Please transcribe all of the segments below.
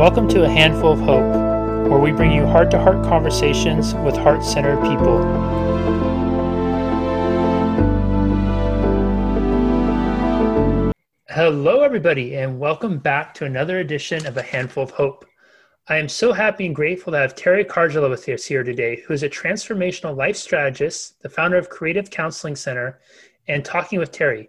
Welcome to A Handful of Hope, where we bring you heart to heart conversations with heart centered people. Hello, everybody, and welcome back to another edition of A Handful of Hope. I am so happy and grateful to have Teri Karjala with us here today, who is a transformational life strategist, the founder of Creative Counseling Center, and Talking with Teri,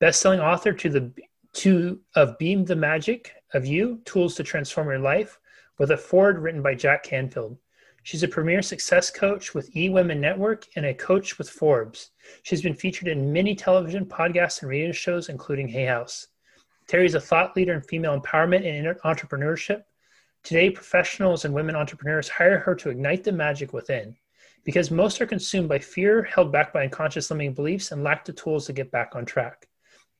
best-selling author to the to of Be the Magic of You: Tools to Transform Your Life, with a foreword written by Jack Canfield. She's a premier success coach with eWomen Network and a coach with Forbes. She's been featured in many television, podcasts, and radio shows, including Hay House. Teri is a thought leader in female empowerment and entrepreneurship Today, professionals and women entrepreneurs hire her to ignite the magic within because most are consumed by fear, held back by unconscious limiting beliefs, and lack the tools to get back on track.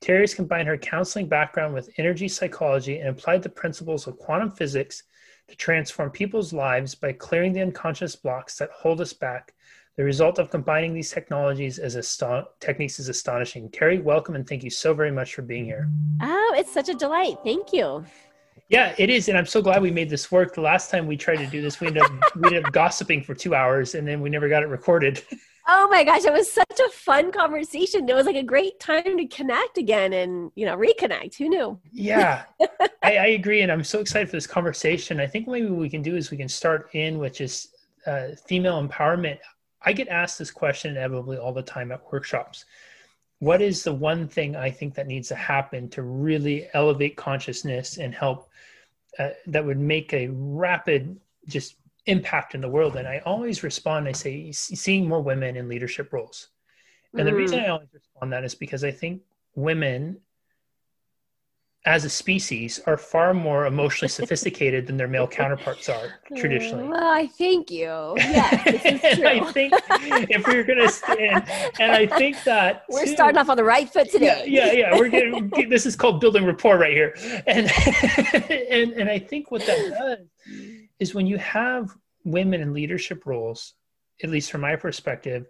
Teri's combined her counseling background with energy psychology and applied the principles of quantum physics to transform people's lives by clearing the unconscious blocks that hold us back. The result of combining these technologies as aston- techniques is astonishing. Teri, welcome and thank you so very much for being here. Oh, it's such a delight. Thank you. Yeah, it is, and I'm so glad we made this work. The last time we tried to do this, we ended up we ended up gossiping for two hours, and then we never got it recorded. Oh my gosh, it was such a fun conversation. It was like a great time to connect again and you know reconnect. Who knew? Yeah, I, I, agree, and I'm so excited for this conversation. I think maybe what we can do is we can start in with just uh, female empowerment. I get asked this question inevitably all the time at workshops what is the one thing I think that needs to happen to really elevate consciousness and help uh, that would make a rapid just impact in the world and i always respond i say seeing more women in leadership roles and mm-hmm. the reason mm. i always respond that is because i think women as a species are far more emotionally sophisticated than their male counterparts are traditionally. Well, I thank you. Yes, and I think if we are going to stand, and I think that we're too, starting off on the right foot today. Yeah, yeah, yeah. We're getting this is called building rapport right here, and and and I think what that does is when you have women in leadership roles, at least from my perspective,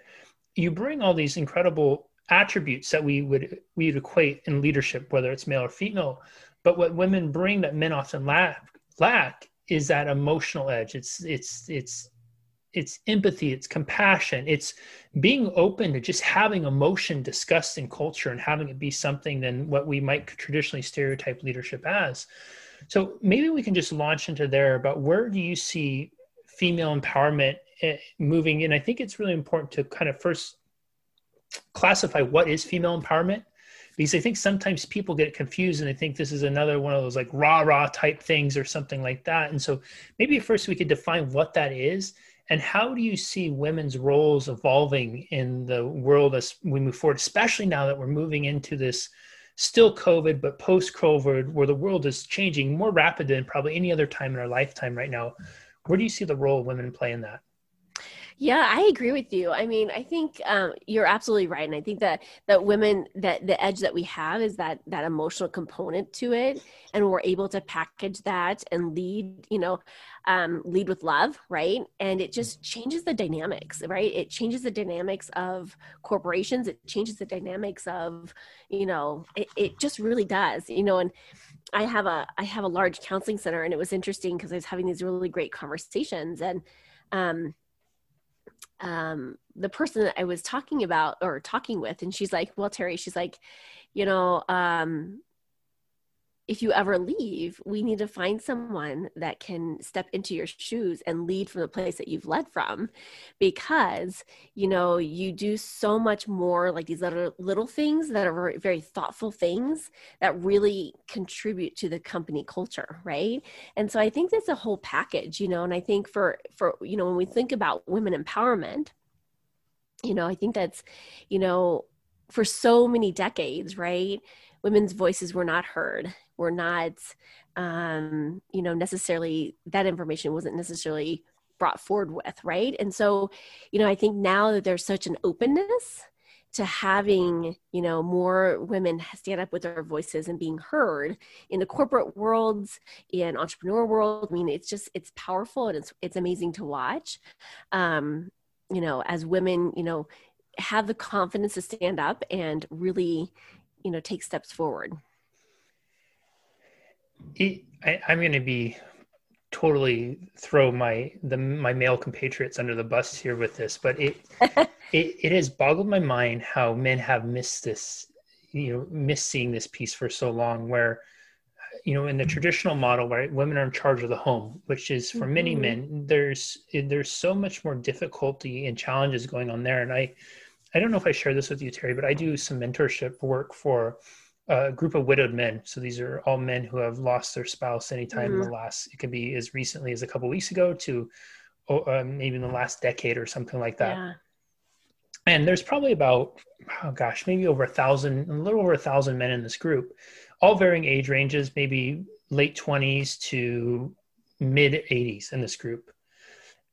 you bring all these incredible attributes that we would we would equate in leadership, whether it's male or female. But what women bring that men often lack lack is that emotional edge. It's it's it's it's empathy, it's compassion, it's being open to just having emotion discussed in culture and having it be something than what we might traditionally stereotype leadership as. So maybe we can just launch into there about where do you see female empowerment eh, moving? And I think it's really important to kind of first classify what is female empowerment because I think sometimes people get confused and they think this is another one of those like rah rah type things or something like that. And so maybe first we could define what that is and how do you see women's roles evolving in the world as we move forward, especially now that we're moving into this still COVID, but post COVID, where the world is changing more rapid than probably any other time in our lifetime right now. Where do you see the role women play in that? Yeah, I agree with you. I mean, I think um, you're absolutely right, and I think that that women that the edge that we have is that that emotional component to it, and we're able to package that and lead. You know, um, lead with love, right? And it just changes the dynamics, right? It changes the dynamics of corporations. It changes the dynamics of, you know, it, it just really does. You know, and I have a I have a large counseling center, and it was interesting because I was having these really great conversations and. Um, um, the person that I was talking about or talking with, and she's like, "Well, Teri," she's like, "You know, um, if you ever leave, we need to find someone that can step into your shoes and lead from the place that you've led from because, you know, you do so much more like these little, little things that are very, thoughtful things that really contribute to the company culture, right? And so I think that's a whole package, you know, and I think for, for, you know, when we think about women empowerment, you know, I think that's, you know, for so many decades, right? Women's voices were not heard were not um, you know necessarily that information wasn't necessarily brought forward with right? And so you know i think now that there's such an openness to having you know more women stand up with their voices and being heard in the corporate worlds in entrepreneur world i mean it's just it's powerful and it's it's amazing to watch. Um you know as women you know have the confidence to stand up and really you know take steps forward it, I, am going to be totally throw my the my male compatriots under the bus here with this, but it it it has boggled my mind how men have missed this, you know, missed seeing this piece for so long. Where, you know, in the traditional model, right, women are in charge of the home, which is for mm-hmm. many men. There's there's so much more difficulty and challenges going on there, and I I don't know if I share this with you, Teri, but I do some mentorship work for a group of widowed men. So these are all men who have lost their spouse anytime mm-hmm. in the mm-hmm. last, it could be as recently as a couple weeks ago to oh, uh, maybe in the last decade or something like that. Yeah. And there's probably about, oh gosh, maybe over a thousand, a little over a thousand men in this group, all varying age ranges, maybe late 20s to mid 80s in this group.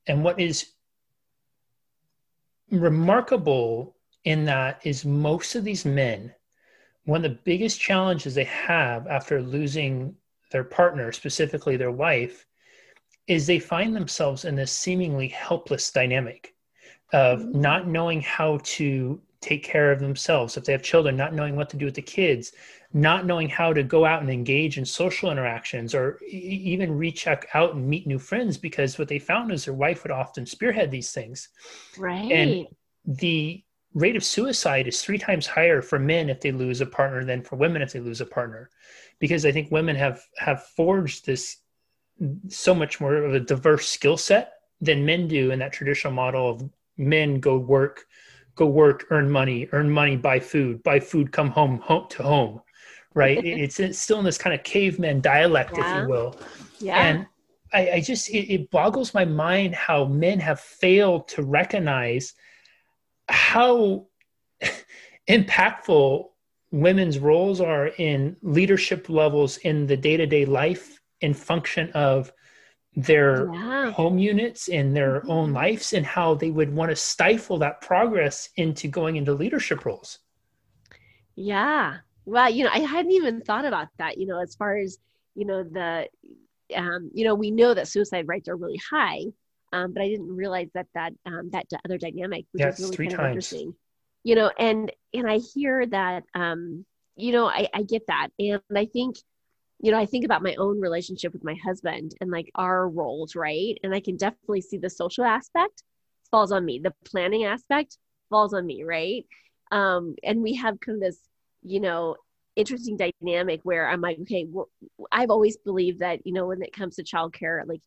And what is remarkable in that is most of these men one of the biggest challenges they have after losing their partner, specifically their wife, is they find themselves in this seemingly helpless dynamic of mm-hmm. not knowing how to take care of themselves. If they have children, not knowing what to do with the kids, not knowing how to go out and engage in social interactions or even reach out and meet new friends because what they found is their wife would often spearhead these things. Right. And the rate of suicide is three times higher for men if they lose a partner than for women if they lose a partner. Because i think women have have forged this so much more of a diverse skill set than men do in that traditional model of men go work go work earn money earn money buy food buy food come home home to home right? It's, it's still in this kind of caveman dialect yeah. if you will. Yeah. And i, I just it, it boggles my mind how men have failed to recognize how impactful women's roles are in leadership levels in the day-to-day life and function of their yeah. home units in their mm-hmm. own lives and how they would want to stifle that progress into going into leadership roles yeah well you know i hadn't even thought about that you know as far as you know the um, you know we know that suicide rates are really high um, but I didn't realize that that um, that other dynamic, which yes, is really kind times. of interesting. You know, and and I hear that, um, you know, I, I get that, and I think, you know, I think about my own relationship with my husband and like our roles, right? And I can definitely see the social aspect falls on me, the planning aspect falls on me, right? Um, and we have kind of this, you know, interesting dynamic where I'm like, okay, well, I've always believed that, you know, when it comes to childcare, like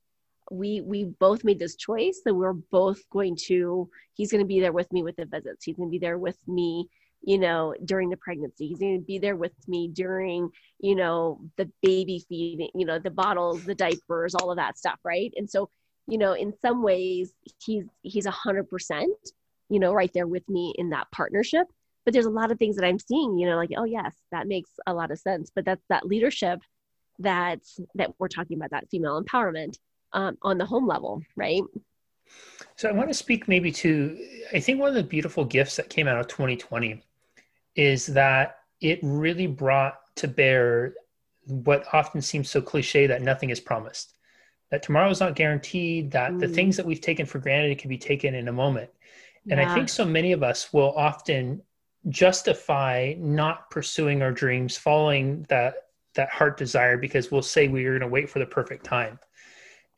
we we both made this choice that we're both going to he's going to be there with me with the visits. He's going to be there with me you know during the pregnancy. He's going to be there with me during you know the baby feeding you know the bottles the diapers all of that stuff right? And so you know in some ways he's he's a hundred percent you know right there with me in that partnership. But there's a lot of things that i'm seeing you know like oh yes that makes a lot of sense. But that's that leadership that's that we're talking about that female empowerment um, on the home level, right? So I want to speak maybe to, I think one of the beautiful gifts that came out of 2020 is that it really brought to bear what often seems so cliche that nothing is promised, that tomorrow is not guaranteed, that mm. the things that we've taken for granted can be taken in a moment. And yeah. I think so many of us will often justify not pursuing our dreams, following that that heart desire because we'll say we are going to wait for the perfect time.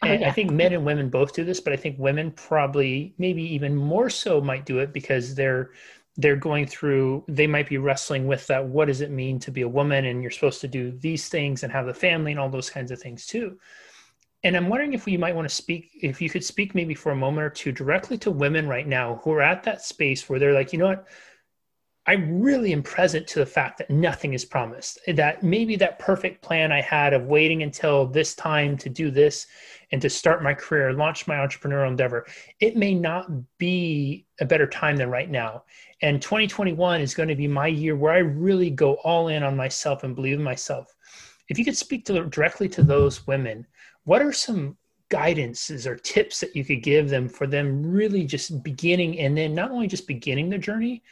And oh, yeah. I think men and women both do this, but I think women probably maybe even more so might do it because they're they're going through they might be wrestling with that what does it mean to be a woman and you're supposed to do these things and have the family and all those kinds of things too. And I'm wondering if we might want to speak if you could speak maybe for a moment or two directly to women right now who are at that space where they're like, you know what, I really am present to the fact that nothing is promised. That maybe that perfect plan I had of waiting until this time to do this and to start my career, launch my entrepreneurial endeavor, it may not be a better time than right now. And 2021 is going to be my year where I really go all in on myself and believe in myself. If you could speak to, directly to those women, what are some guidances or tips that you could give them for them really just beginning and then not only just beginning the journey,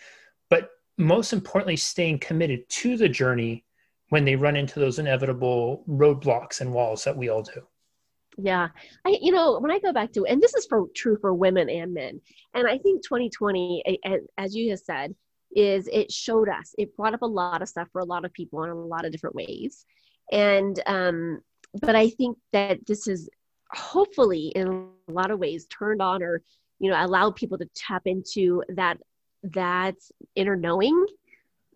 most importantly, staying committed to the journey when they run into those inevitable roadblocks and walls that we all do. Yeah. I, you know, when I go back to, and this is for true for women and men. And I think 2020, as you just said, is it showed us, it brought up a lot of stuff for a lot of people in a lot of different ways. And, um, but I think that this is hopefully in a lot of ways turned on or you know allowed people to tap into that that inner knowing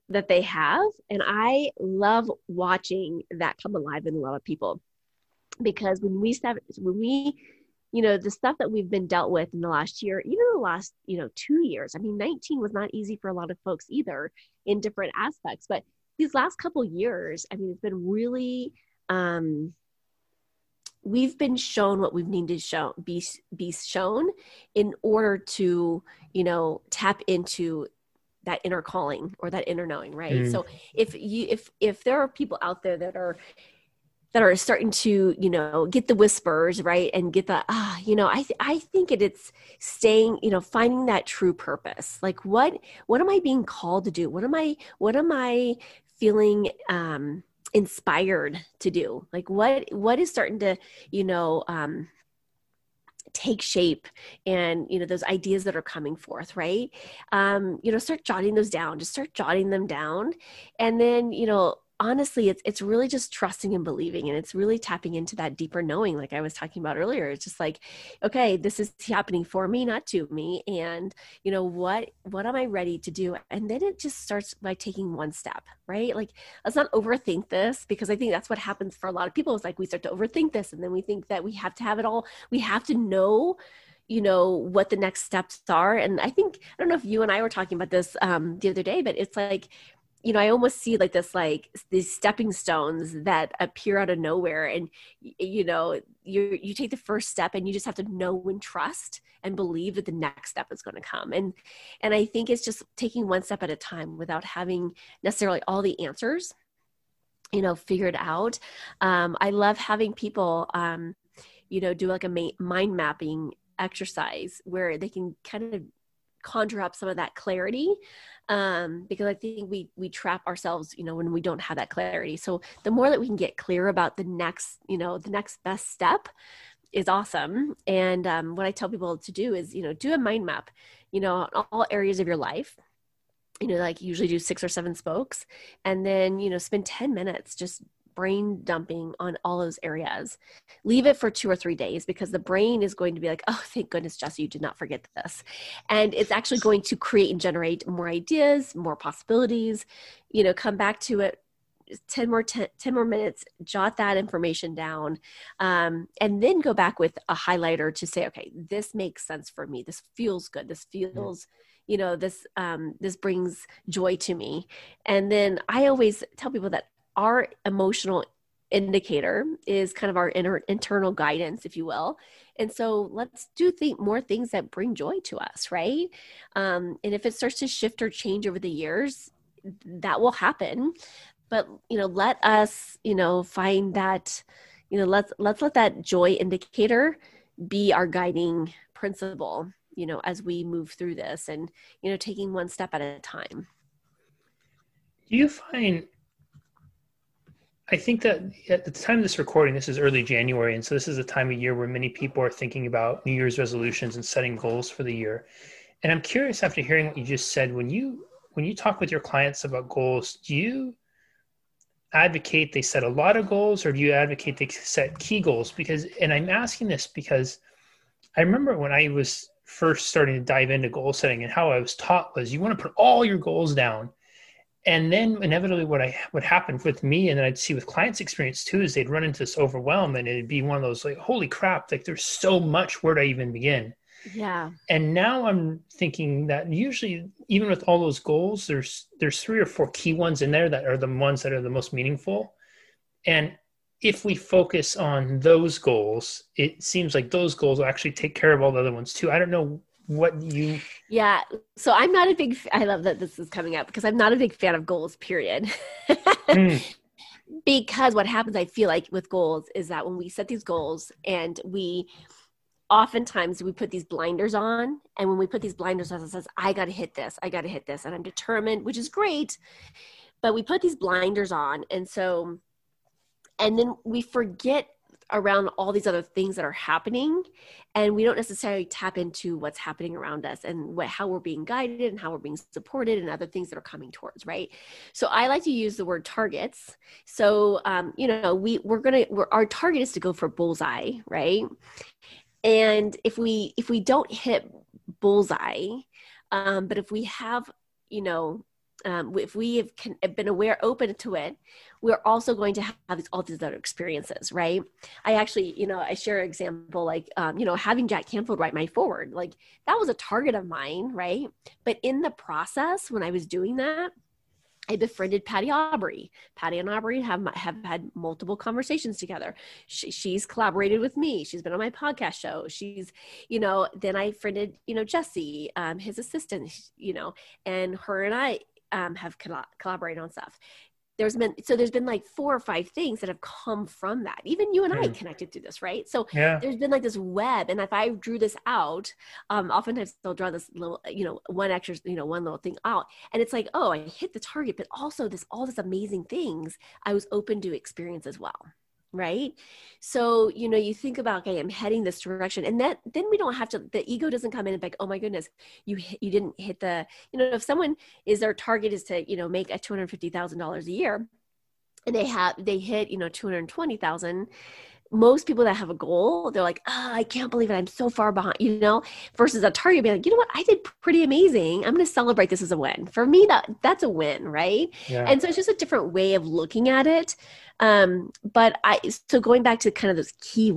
that they have. And i love watching that come alive in a lot of people. Because when we step when we you know the stuff that we've been dealt with in the last year even the last you know two years i mean 19 was not easy for a lot of folks either in different aspects. But these last couple years i mean it's been really um we've been shown what we've needed to show be be shown in order to you know tap into that inner calling or that inner knowing right? Mm. so if you if if there are people out there that are that are starting to you know get the whispers right? And get the ah you know i th- i think it, it's staying you know finding that true purpose. Like what what am i being called to do? What am i what am i feeling um inspired to do? Like what what is starting to you know um take shape and you know those ideas that are coming forth right? Um you know start jotting those down just start jotting them down. And then you know honestly it's it's really just trusting and believing and it's really tapping into that deeper knowing like i was talking about earlier. It's just like okay this is happening for me not to me and you know what what am i ready to do? And then it just starts by taking one step right? Like let's not overthink this because i think that's what happens for a lot of people. It's like we start to overthink this and then we think that we have to have it all. We have to know you know what the next steps are. And i think i don't know if you and i were talking about this um, the other day but it's like you know, I almost see like this, like these stepping stones that appear out of nowhere, and you know, you you take the first step, and you just have to know and trust and believe that the next step is going to come. And and I think it's just taking one step at a time without having necessarily all the answers, you know, figured out. Um, I love having people, um, you know, do like a mind mapping exercise where they can kind of conjure up some of that clarity um, because I think we we trap ourselves, you know, when we don't have that clarity. So the more that we can get clear about the next, you know, the next best step is awesome. And um, what I tell people to do is, you know, do a mind map, you know, on all areas of your life. You know, like usually do six or seven spokes, and then you know spend ten minutes just brain dumping on all those areas. Leave it for two or three days because the brain is going to be like, oh, thank goodness, Jesse, you did not forget this. And it's actually going to create and generate more ideas, more possibilities. You know, come back to it 10 more 10, 10, more minutes jot that information down um, and then go back with a highlighter to say okay this makes sense for me this feels good this feels you know this um, this brings joy to me and then i always tell people that our emotional indicator is kind of our inner internal guidance if you will. And so let's do think more things that bring joy to us right? Um, and if it starts to shift or change over the years that will happen. But you know let us you know find that you know let's let's let that joy indicator be our guiding principle you know as we move through this and you know taking one step at a time. Do you find I think that at the time of this recording, this is early January, and so this is a time of year where many people are thinking about New Year's resolutions and setting goals for the year. And I'm curious, after hearing what you just said, when you when you talk with your clients about goals, do you advocate they set a lot of goals, or do you advocate they set key goals? Because, and I'm asking this because I remember when I was first starting to dive into goal setting, and how I was taught was you want to put all your goals down and then inevitably what i what happened with me and then i'd see with clients experience too is they'd run into this overwhelm and it'd be one of those like holy crap like there's so much where do i even begin? Yeah. And now i'm thinking that usually even with all those goals there's there's three or four key ones in there that are the ones that are the most meaningful. And if we focus on those goals it seems like those goals will actually take care of all the other ones too. I don't know what you yeah so i'm not a big i love that this is coming up because i'm not a big fan of goals period mm. because what happens i feel like with goals is that when we set these goals and we oftentimes we put these blinders on and when we put these blinders on it says i gotta hit this i gotta hit this and i'm determined which is great but we put these blinders on and so and then we forget around all these other things that are happening and we don't necessarily tap into what's happening around us and what, how we're being guided and how we're being supported and other things that are coming towards right? So i like to use the word targets. So um, you know we we're gonna we're, our target is to go for bullseye right? And if we if we don't hit bullseye um, but if we have you know um, if we have been aware open to it we're also going to have these, all these other experiences right i actually you know i share an example like um, you know having jack canfield write my foreword like that was a target of mine right but in the process when i was doing that I befriended Patty Aubrey. Patty and Aubrey have have had multiple conversations together. She, she's collaborated with me. She's been on my podcast show. She's, you know, then I friended, you know, Jesse, um, his assistant, you know, and her and I um, have coll- collaborated on stuff there's been so there's been like four or five things that have come from that. Even you and i connected through this right? So yeah. there's been like this web and if i drew this out um oftentimes they'll draw this little you know one extra you know one little thing out and it's like oh i hit the target but also this all this amazing things i was open to experience as well right? So you know you think about okay i'm heading this direction and that then we don't have to the ego doesn't come in and be like oh my goodness you you didn't hit the you know if someone is their target is to you know make a $250000 a year and they have they hit you know 220000 most people that have a goal, they're like, oh, I can't believe it. I'm so far behind, you know, versus a target being like, you know what, I did pretty amazing. I'm going to celebrate this as a win. For me, that that's a win, right? Yeah. And so it's just a different way of looking at it. Um, but I, so going back to kind of those key,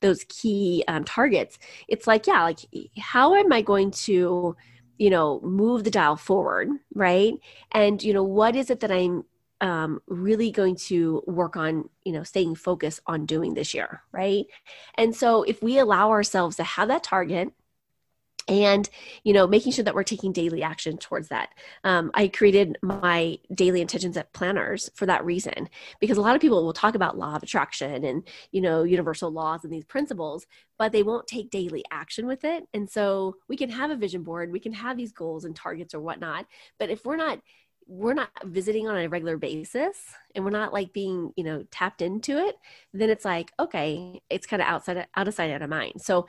those key um, targets, it's like, yeah, like how am I going to, you know, move the dial forward, right? And, you know, what is it that I'm um, really going to work on you know staying focused on doing this year right? And so if we allow ourselves to have that target and you know making sure that we're taking daily action towards that. Um, i created my daily intentions at planners for that reason because a lot of people will talk about law of attraction and you know universal laws and these principles but they won't take daily action with it. And so we can have a vision board we can have these goals and targets or whatnot but if we're not we're not visiting on a regular basis and we're not like being you know tapped into it then it's like okay it's kind of outside out of sight out of mind. So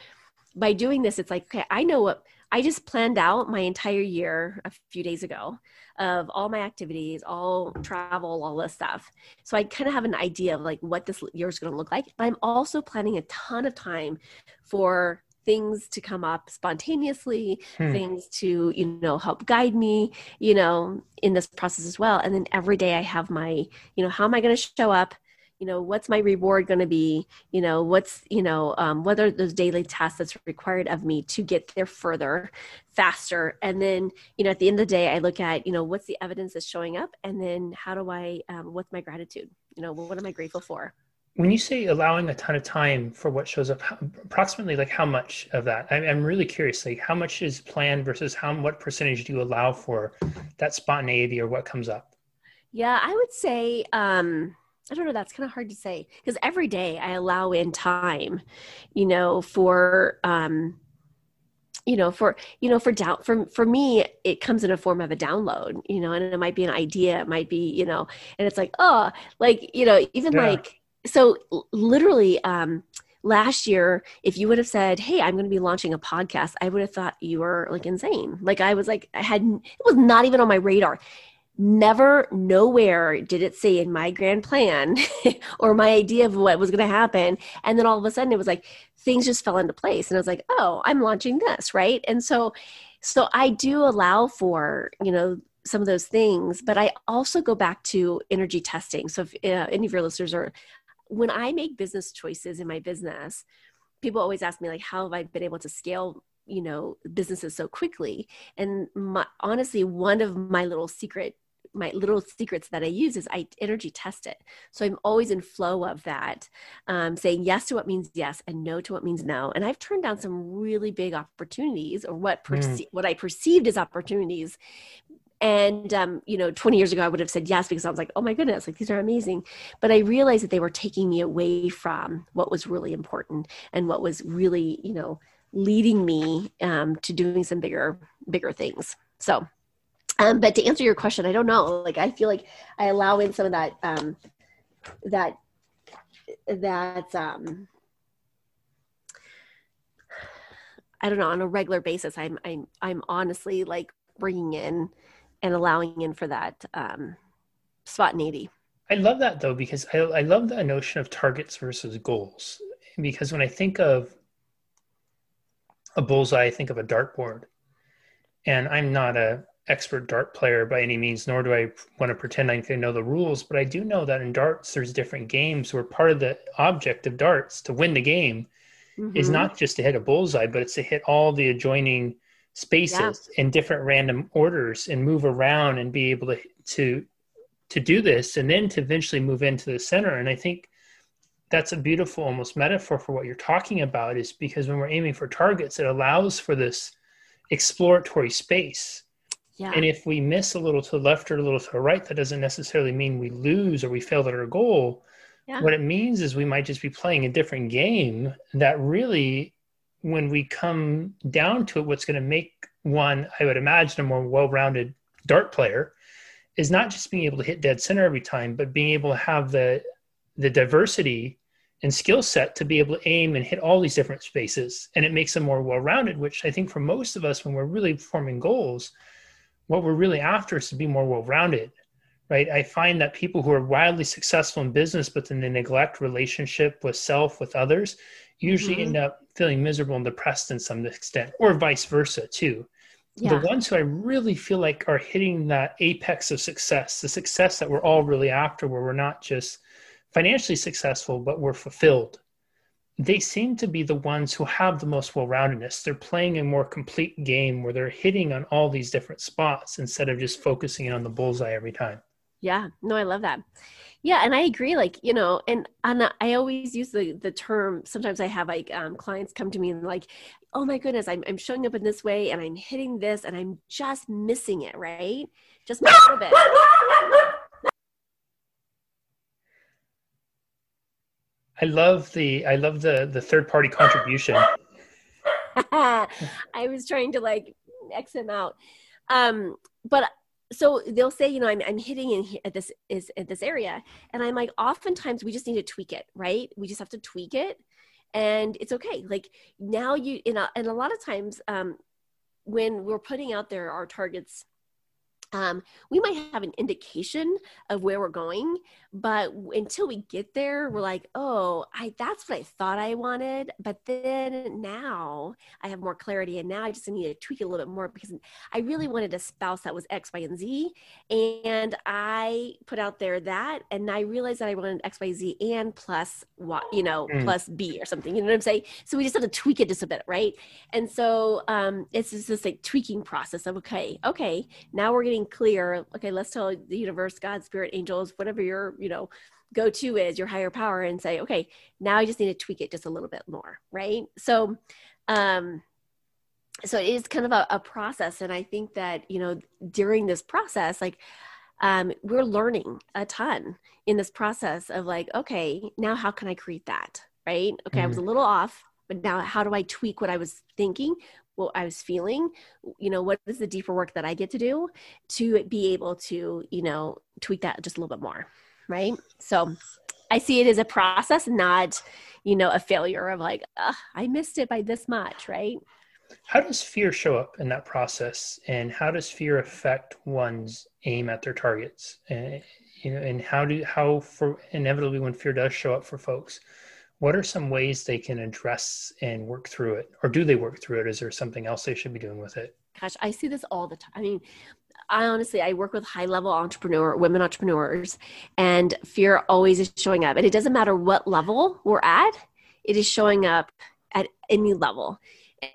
by doing this it's like okay i know what i just planned out my entire year a few days ago of all my activities all travel all this stuff. So i kind of have an idea of like what this year is going to look like but i'm also planning a ton of time for things to come up spontaneously hmm. things to you know help guide me you know in this process as well. And then every day i have my you know how am i going to show up? You know what's my reward going to be? You know what's you know um, what are those daily tasks that's required of me to get there further faster? And then you know at the end of the day i look at you know what's the evidence that's showing up? And then how do i um, what's my gratitude? You know what am i grateful for when you say allowing a ton of time for what shows up, how, approximately like how much of that? I, I'm really curious. Like how much is planned versus how what percentage do you allow for that spontaneity or what comes up? Yeah, I would say um, I don't know. That's kind of hard to say because every day I allow in time, you know, for um, you know for you know for down for for me it comes in a form of a download you know and it might be an idea it might be you know and it's like oh like you know even yeah. like so literally um last year if you would have said hey i'm going to be launching a podcast i would have thought you were like insane. Like i was like i had it was not even on my radar. Never nowhere did it say in my grand plan or my idea of what was going to happen. And then all of a sudden it was like things just fell into place. And i was like oh i'm launching this right? And so so i do allow for you know some of those things but i also go back to energy testing. So if uh, any of your listeners are when I make business choices in my business, people always ask me like, how have I been able to scale, you know, businesses so quickly? And my, honestly, one of my little secret my little secrets that I use is I energy test it. So I'm always in flow of that, um, saying yes to what means yes and no to what means no. And I've turned down some really big opportunities or what perce- mm. what I perceived as opportunities and, um, you know, 20 years ago, I would have said yes because I was like, oh my goodness, like these are amazing. But I realized that they were taking me away from what was really important and what was really, you know, leading me um, to doing some bigger, bigger things. So, um, but to answer your question, I don't know. Like, I feel like I allow in some of that, um, that, that, um, I don't know on a regular basis I'm I'm I'm honestly like bringing in and allowing in for that um, spontaneity. I love that though because I I love the notion of targets versus goals because when I think of a bullseye, I think of a dartboard, and I'm not a expert dart player by any means, nor do I want to pretend I can know the rules. But I do know that in darts, there's different games where part of the object of darts to win the game mm-hmm. is not just to hit a bullseye, but it's to hit all the adjoining spaces yeah. in different random orders and move around and be able to to to do this and then to eventually move into the center. And I think that's a beautiful almost metaphor for what you're talking about is because when we're aiming for targets, it allows for this exploratory space yeah. And if we miss a little to the left or a little to the right, that doesn't necessarily mean we lose or we failed at our goal. Yeah. What it means is we might just be playing a different game that really, when we come down to it, what's going to make one, I would imagine, a more well rounded dart player is not just being able to hit dead center every time, but being able to have the the diversity and skill set to be able to aim and hit all these different spaces. And it makes them more well rounded, which I think for most of us, when we're really forming goals, what we're really after is to be more well-rounded right i find that people who are wildly successful in business but then they neglect relationship with self with others usually mm-hmm. end up feeling miserable and depressed in some extent or vice versa too yeah. the ones who i really feel like are hitting that apex of success the success that we're all really after where we're not just financially successful but we're fulfilled they seem to be the ones who have the most well-roundedness. They're playing a more complete game where they're hitting on all these different spots instead of just focusing on the bullseye every time. Yeah, no, I love that. Yeah, and I agree. Like you know, and and I always use the the term. Sometimes I have like um, clients come to me and like, oh my goodness, I'm I'm showing up in this way and I'm hitting this and I'm just missing it, right? Just a little bit. I love the I love the the third party contribution. I was trying to like X him out. Um, but so they'll say, you know, I'm, I'm hitting in at this is at this area. And I'm like, oftentimes we just need to tweak it, right? We just have to tweak it and it's okay. Like now you, in a, and a lot of times, um, when we're putting out there our targets um, we might have an indication of where we're going but until we get there we're like oh i that's what i thought i wanted but then now i have more clarity and now i just need to tweak it a little bit more because i really wanted a spouse that was x y and z and i put out there that and i realized that i wanted x y z and plus what you know mm. plus b or something you know what i'm saying so we just have to tweak it just a bit right and so um, it's just this like tweaking process of okay okay now we're getting clear okay let's tell the universe god spirit angels whatever your you know go to is your higher power and say okay now i just need to tweak it just a little bit more right so um so it is kind of a, a process and i think that you know during this process like um, we're learning a ton in this process of like okay now how can i create that right okay mm-hmm. i was a mm-hmm. little off but now how do i tweak what i was thinking what i was feeling you know what is the deeper work that i get to do to be able to you know tweak that just a little bit more right? So I see it as a process, not, you know, a failure of like, I missed it by this much, right? How does fear show up in that process, and how does fear affect one's aim at their targets? And you know, and how do how for inevitably when fear does show up for folks, what are some ways they can address and work through it, or do they work through it? Is there something else they should be doing with it? Gosh, I see this all the time. I mean, I honestly, I work with high level entrepreneur, women entrepreneurs, and fear always is showing up. And it doesn't matter what level we're at, it is showing up at any level.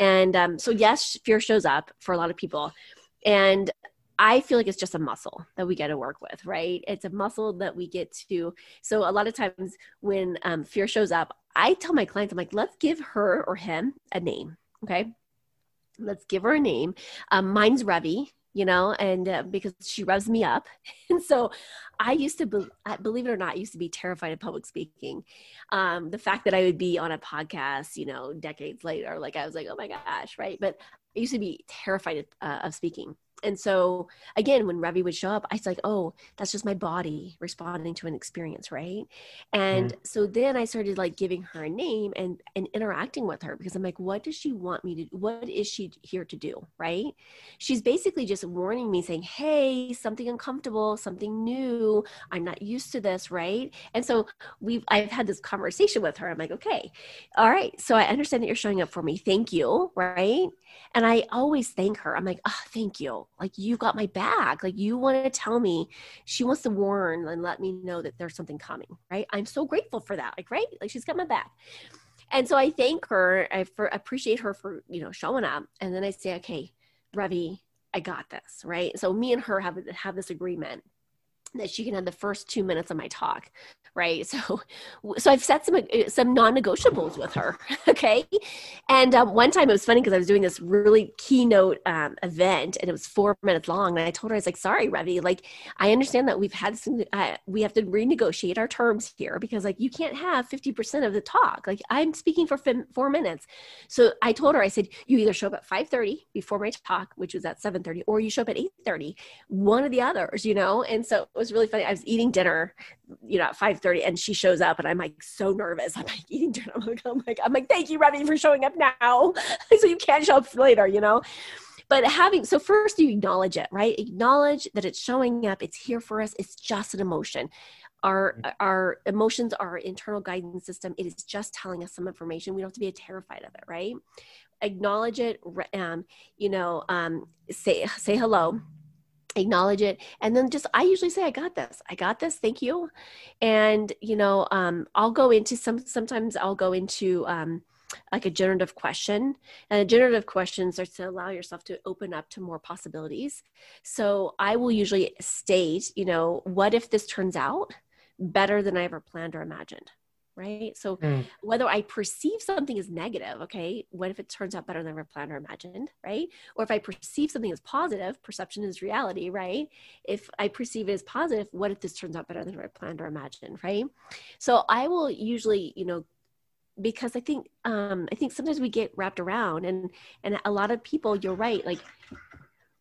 And um, so, yes, fear shows up for a lot of people. And I feel like it's just a muscle that we get to work with, right? It's a muscle that we get to. So, a lot of times when um, fear shows up, I tell my clients, I'm like, let's give her or him a name. Okay. Let's give her a name. Um, mine's Revi you know, and uh, because she revs me up. And so I used to, be, believe it or not, I used to be terrified of public speaking. Um, the fact that I would be on a podcast, you know, decades later, like I was like, oh my gosh, right? But I used to be terrified of, uh, of speaking. And so again when Revi would show up i was like oh that's just my body responding to an experience right? And mm so then i started like giving her a name and and interacting with her because i'm like what does she want me to what is she here to do? Right? She's basically just warning me saying hey something uncomfortable something new i'm not used to this right? And so we've i've had this conversation with her. I'm like okay all right so i understand that you're showing up for me. Thank you right? And i always thank her. I'm like oh thank you like you got my back. Like you want to tell me she wants to warn and let me know that there's something coming right? I'm so grateful for that like right? Like she's got my back. And so i thank her i for, appreciate her for you know showing up. And then i say okay Revi, i got this right? So me and her have have this agreement that she can have the first two minutes of my talk right? So so i've set some uh, some non-negotiables with her okay? And um, one time it was funny because i was doing this really keynote um, event and it was four minutes long and i told her i was like sorry revi like i understand that we've had some uh, we have to renegotiate our terms here because like you can't have 50% of the talk like i'm speaking for f- four minutes. So i told her i said you either show up at 5.30 before my talk which was at 7.30 or you show up at 8.30 one of the others you know? And so was really funny i was eating dinner you know, at 5:30, and she shows up and I'm like so nervous. I'm like eating dinner. I'm like, I'm like, I'm like, thank you, Revi, for showing up now. so you can't show up later, you know? But having, so first you acknowledge it, right? Acknowledge that it's showing up. It's here for us. It's just an emotion. Our, mm-hmm. our emotions are our internal guidance system. It is just telling us some information. We don't have to be terrified of it, right? Acknowledge it, um, you know, um, say, say hello acknowledge it and then just i usually say i got this i got this thank you and you know um, i'll go into some sometimes i'll go into um, like a generative question and generative question starts to allow yourself to open up to more possibilities. So i will usually state you know what if this turns out better than i ever planned or imagined right? So mm. whether I perceive something as negative, okay, what if it turns out better than I planned or imagined, right? Or if I perceive something as positive, perception is reality, right? If I perceive it as positive, what if this turns out better than I planned or imagined, right? So I will usually, you know, because I think um, I think sometimes we get wrapped around and and a lot of people, you're right, like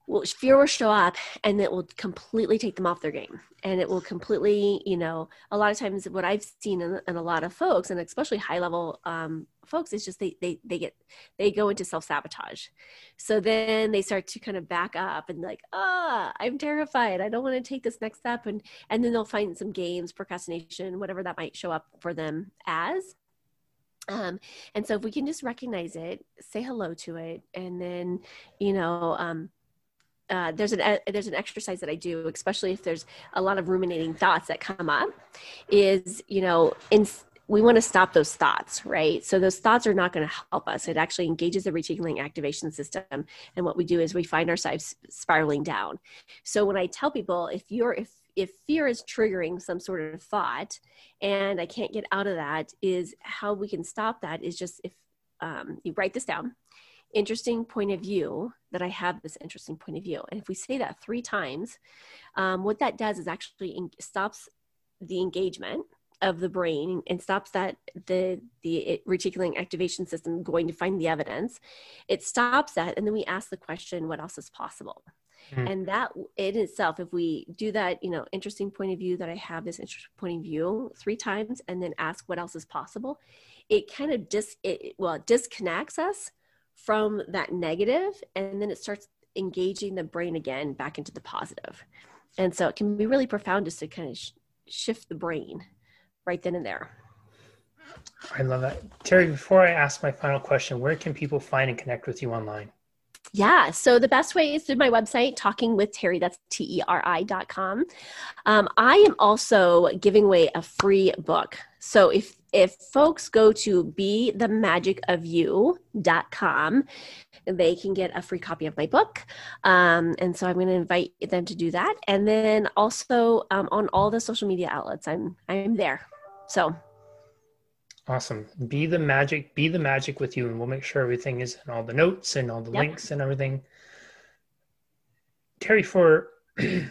well, fear will show up and it will completely take them off their game. And it will completely you know a lot of times what i've seen in, in a lot of folks and especially high level um, folks is just they, they they get they go into self-sabotage. So then they start to kind of back up and like ah oh, i'm terrified. I don't want to take this next step. And and then they'll find some games procrastination whatever that might show up for them as. Um, and so if we can just recognize it say hello to it and then you know um, uh, there's an uh, there's an exercise that I do, especially if there's a lot of ruminating thoughts that come up, is you know in we want to stop those thoughts, right? So those thoughts are not going to help us. It actually engages the reticular activation system, and what we do is we find ourselves spiraling down. So when I tell people, if you're if if fear is triggering some sort of thought, and I can't get out of that, is how we can stop that is just if um, you write this down interesting point of view that I have this interesting point of view. And if we say that three times, um, what that does is actually stops the engagement of the brain and stops that the the reticular activation system going to find the evidence. It stops that, and then we ask the question, "What else is possible?" Mm-hmm. And that in itself, if we do that, you know, interesting point of view that I have this interesting point of view three times, and then ask what else is possible, it kind of dis it, well it disconnects us from that negative and then it starts engaging the brain again back into the positive and so it can be really profound just to kind of sh- shift the brain right then and there i love that teri before i ask my final question where can people find and connect with you online yeah. So the best way is through my website, talking with Teri, That's T E R I dot com. Um, I am also giving away a free book. So if if folks go to be the magic of you.com, they can get a free copy of my book. Um, and so I'm going to invite them to do that. And then also um, on all the social media outlets, I'm I'm there. So Awesome. Be the magic, be the magic with you, and we'll make sure everything is in all the notes and all the yep. links and everything. Teri, for you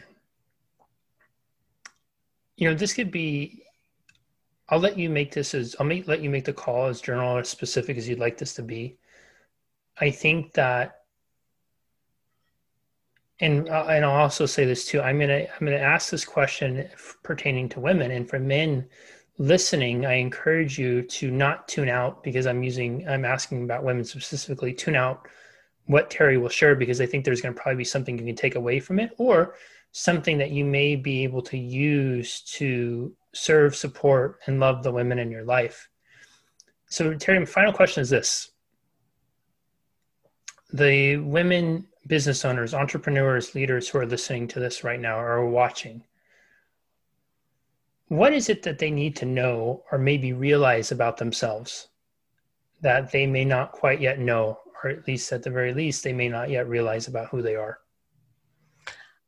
know, this could be I'll let you make this as I'll make let you make the call as general or specific as you'd like this to be. I think that and uh, and I'll also say this too. I'm gonna I'm gonna ask this question pertaining to women, and for men listening, I encourage you to not tune out because I'm using I'm asking about women specifically. Tune out what Teri will share because I think there's going to probably be something you can take away from it, or something that you may be able to use to serve, support, and love the women in your life. So, Teri, my final question is this the women business owners, entrepreneurs, leaders who are listening to this right now or watching, what is it that they need to know or maybe realize about themselves that they may not quite yet know, or at least at the very least, they may not yet realize about who they are?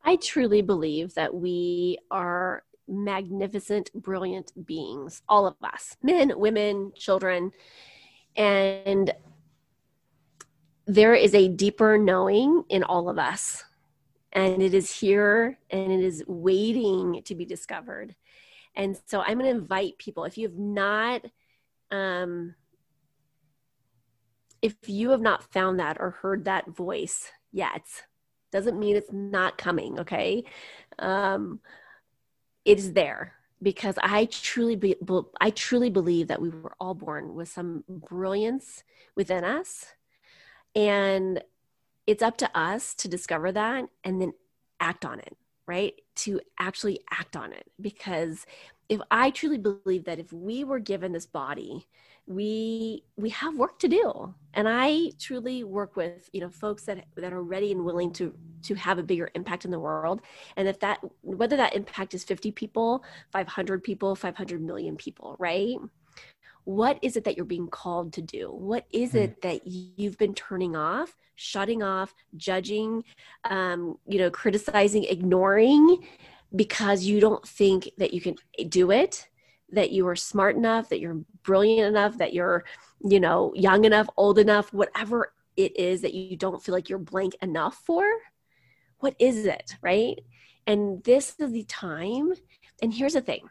I truly believe that we are magnificent, brilliant beings, all of us men, women, children. And there is a deeper knowing in all of us. And it is here and it is waiting to be discovered. And so I'm going to invite people, if you have not, um, if you have not found that or heard that voice yet, doesn't mean it's not coming, okay? Um, it is there because I truly be, I truly believe that we were all born with some brilliance within us. And it's up to us to discover that and then act on it right? To actually act on it. Because if i truly believe that if we were given this body we we have work to do. And i truly work with you know folks that that are ready and willing to to have a bigger impact in the world. And if that whether that impact is 50 people 500 people 500 million people right? What is it that you're being called to do? What is hmm. it that you've been turning off shutting off judging um, you know criticizing ignoring because you don't think that you can do it that you are smart enough, that you're brilliant enough, that you're, you know, young enough, old enough, whatever it is that you don't feel like you're blank enough for. What is it, right? And this is the time. And here's the thing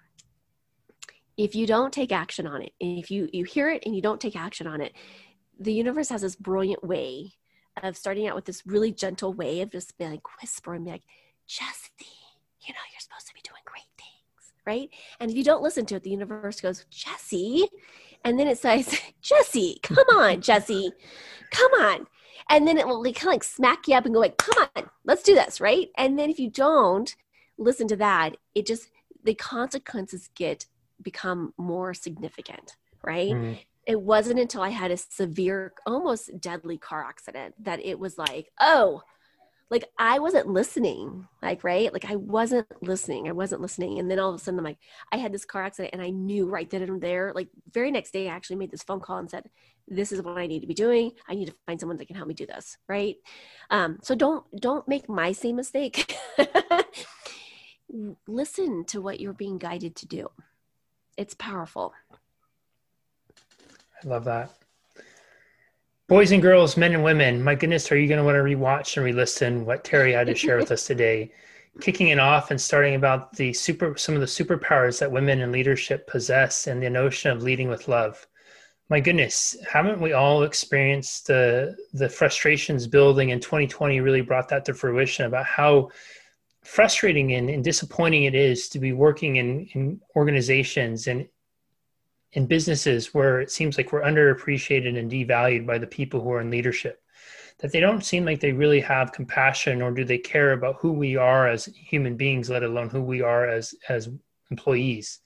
if you don't take action on it, and if you, you hear it and you don't take action on it, the universe has this brilliant way of starting out with this really gentle way of just being like whisper and be like, Jesse, you know, you're supposed to be doing right? And if you don't listen to it, the universe goes, Jesse. And then it says, Jesse, come on, Jesse, come on. And then it will like, kind of like smack you up and go like, come on, let's do this, right? And then if you don't listen to that, it just, the consequences get, become more significant, right? Mm-hmm. It wasn't until I had a severe, almost deadly car accident that it was like, oh, like I wasn't listening, like, right? Like I wasn't listening. I wasn't listening. And then all of a sudden I'm like, I had this car accident and I knew right then and there, like very next day, I actually made this phone call and said, this is what I need to be doing. I need to find someone that can help me do this. Right. Um, so don't, don't make my same mistake. Listen to what you're being guided to do. It's powerful. I love that. Boys and girls, men and women, my goodness, are you going to want to rewatch and re-listen what Teri had to share with us today? Kicking it off and starting about the super, some of the superpowers that women in leadership possess, and the notion of leading with love. My goodness, haven't we all experienced the the frustrations building? And 2020 really brought that to fruition about how frustrating and, and disappointing it is to be working in, in organizations and in businesses where it seems like we're underappreciated and devalued by the people who are in leadership that they don't seem like they really have compassion or do they care about who we are as human beings let alone who we are as as employees?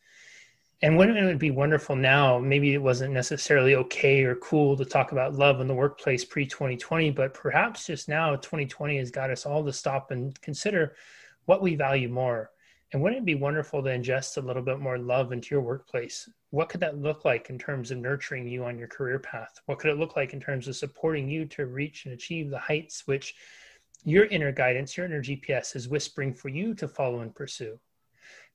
And wouldn't it be wonderful now? Maybe it wasn't necessarily okay or cool to talk about love in the workplace pre 2020 but perhaps just now 2020 has got us all to stop and consider what we value more and wouldn't it be wonderful to ingest a little bit more love into your workplace? What could that look like in terms of nurturing you on your career path? What could it look like in terms of supporting you to reach and achieve the heights which your inner guidance, your inner GPS is whispering for you to follow and pursue?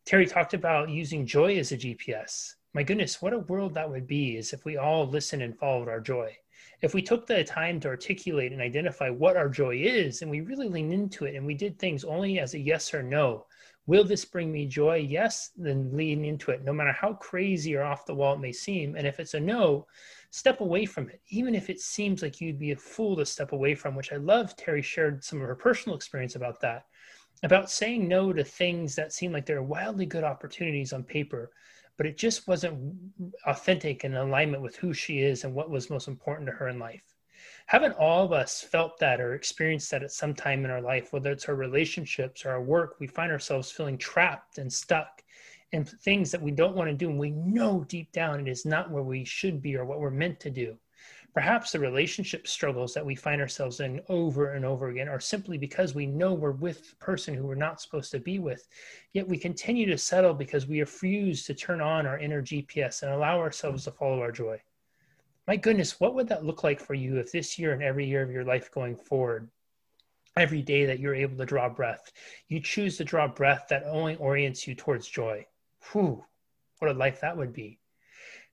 Teri talked about using joy as a GPS. My goodness, what a world that would be is if we all listened and followed our joy. If we took the time to articulate and identify what our joy is and we really leaned into it and we did things only as a yes or no, Will this bring me joy? Yes, then lean into it, no matter how crazy or off the wall it may seem. And if it's a no, step away from it, even if it seems like you'd be a fool to step away from, which I love. Teri shared some of her personal experience about that, about saying no to things that seem like they're wildly good opportunities on paper, but it just wasn't authentic and in alignment with who she is and what was most important to her in life. Haven't all of us felt that or experienced that at some time in our life, whether it's our relationships or our work? We find ourselves feeling trapped and stuck in things that we don't want to do. And we know deep down it is not where we should be or what we're meant to do. Perhaps the relationship struggles that we find ourselves in over and over again are simply because we know we're with the person who we're not supposed to be with. Yet we continue to settle because we refuse to turn on our inner GPS and allow ourselves to follow our joy. My goodness, what would that look like for you if this year and every year of your life going forward, every day that you're able to draw breath, you choose to draw breath that only orients you towards joy? Whew, what a life that would be.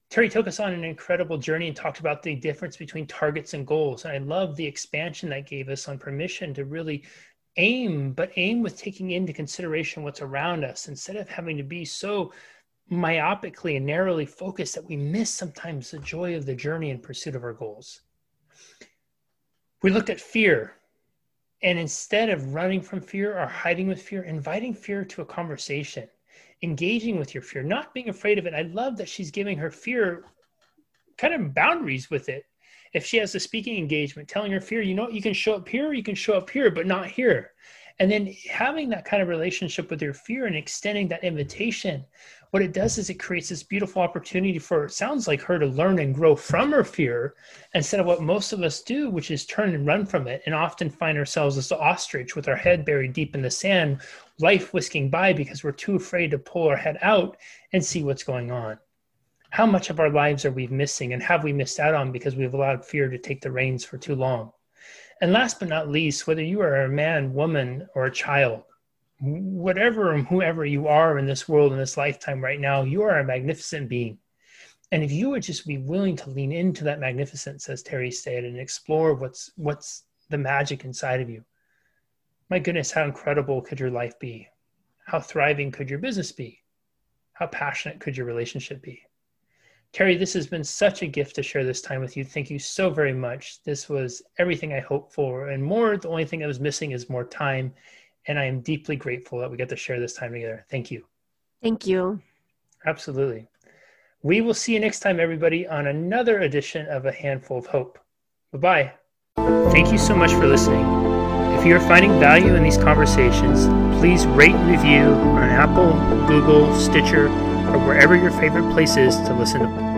Teri took us on an incredible journey and talked about the difference between targets and goals. And I love the expansion that gave us on permission to really aim, but aim with taking into consideration what's around us instead of having to be so myopically and narrowly focused that we miss sometimes the joy of the journey in pursuit of our goals. We looked at fear. And instead of running from fear or hiding with fear, inviting fear to a conversation engaging with your fear, not being afraid of it. I love that she's giving her fear kind of boundaries with it. If she has a speaking engagement, telling her fear, you know, you can show up here, you can show up here, but not here. And then having that kind of relationship with your fear and extending that invitation what it does is it creates this beautiful opportunity for it sounds like her to learn and grow from her fear instead of what most of us do which is turn and run from it and often find ourselves as the ostrich with our head buried deep in the sand life whisking by because we're too afraid to pull our head out and see what's going on. How much of our lives are we missing and have we missed out on because we've allowed fear to take the reins for too long? And last but not least whether you are a man woman or a child whatever and whoever you are in this world in this lifetime right now, you are a magnificent being. And if you would just be willing to lean into that magnificence, as Teri said, and explore what's what's the magic inside of you, my goodness, how incredible could your life be? How thriving could your business be? How passionate could your relationship be? Teri, this has been such a gift to share this time with you. Thank you so very much. This was everything I hoped for and more. The only thing that was missing is more time and I am deeply grateful that we get to share this time together. Thank you. Thank you. Absolutely. We will see you next time, everybody, on another edition of A Handful of Hope. Bye bye. Thank you so much for listening. If you are finding value in these conversations, please rate and review on Apple, Google, Stitcher, or wherever your favorite place is to listen to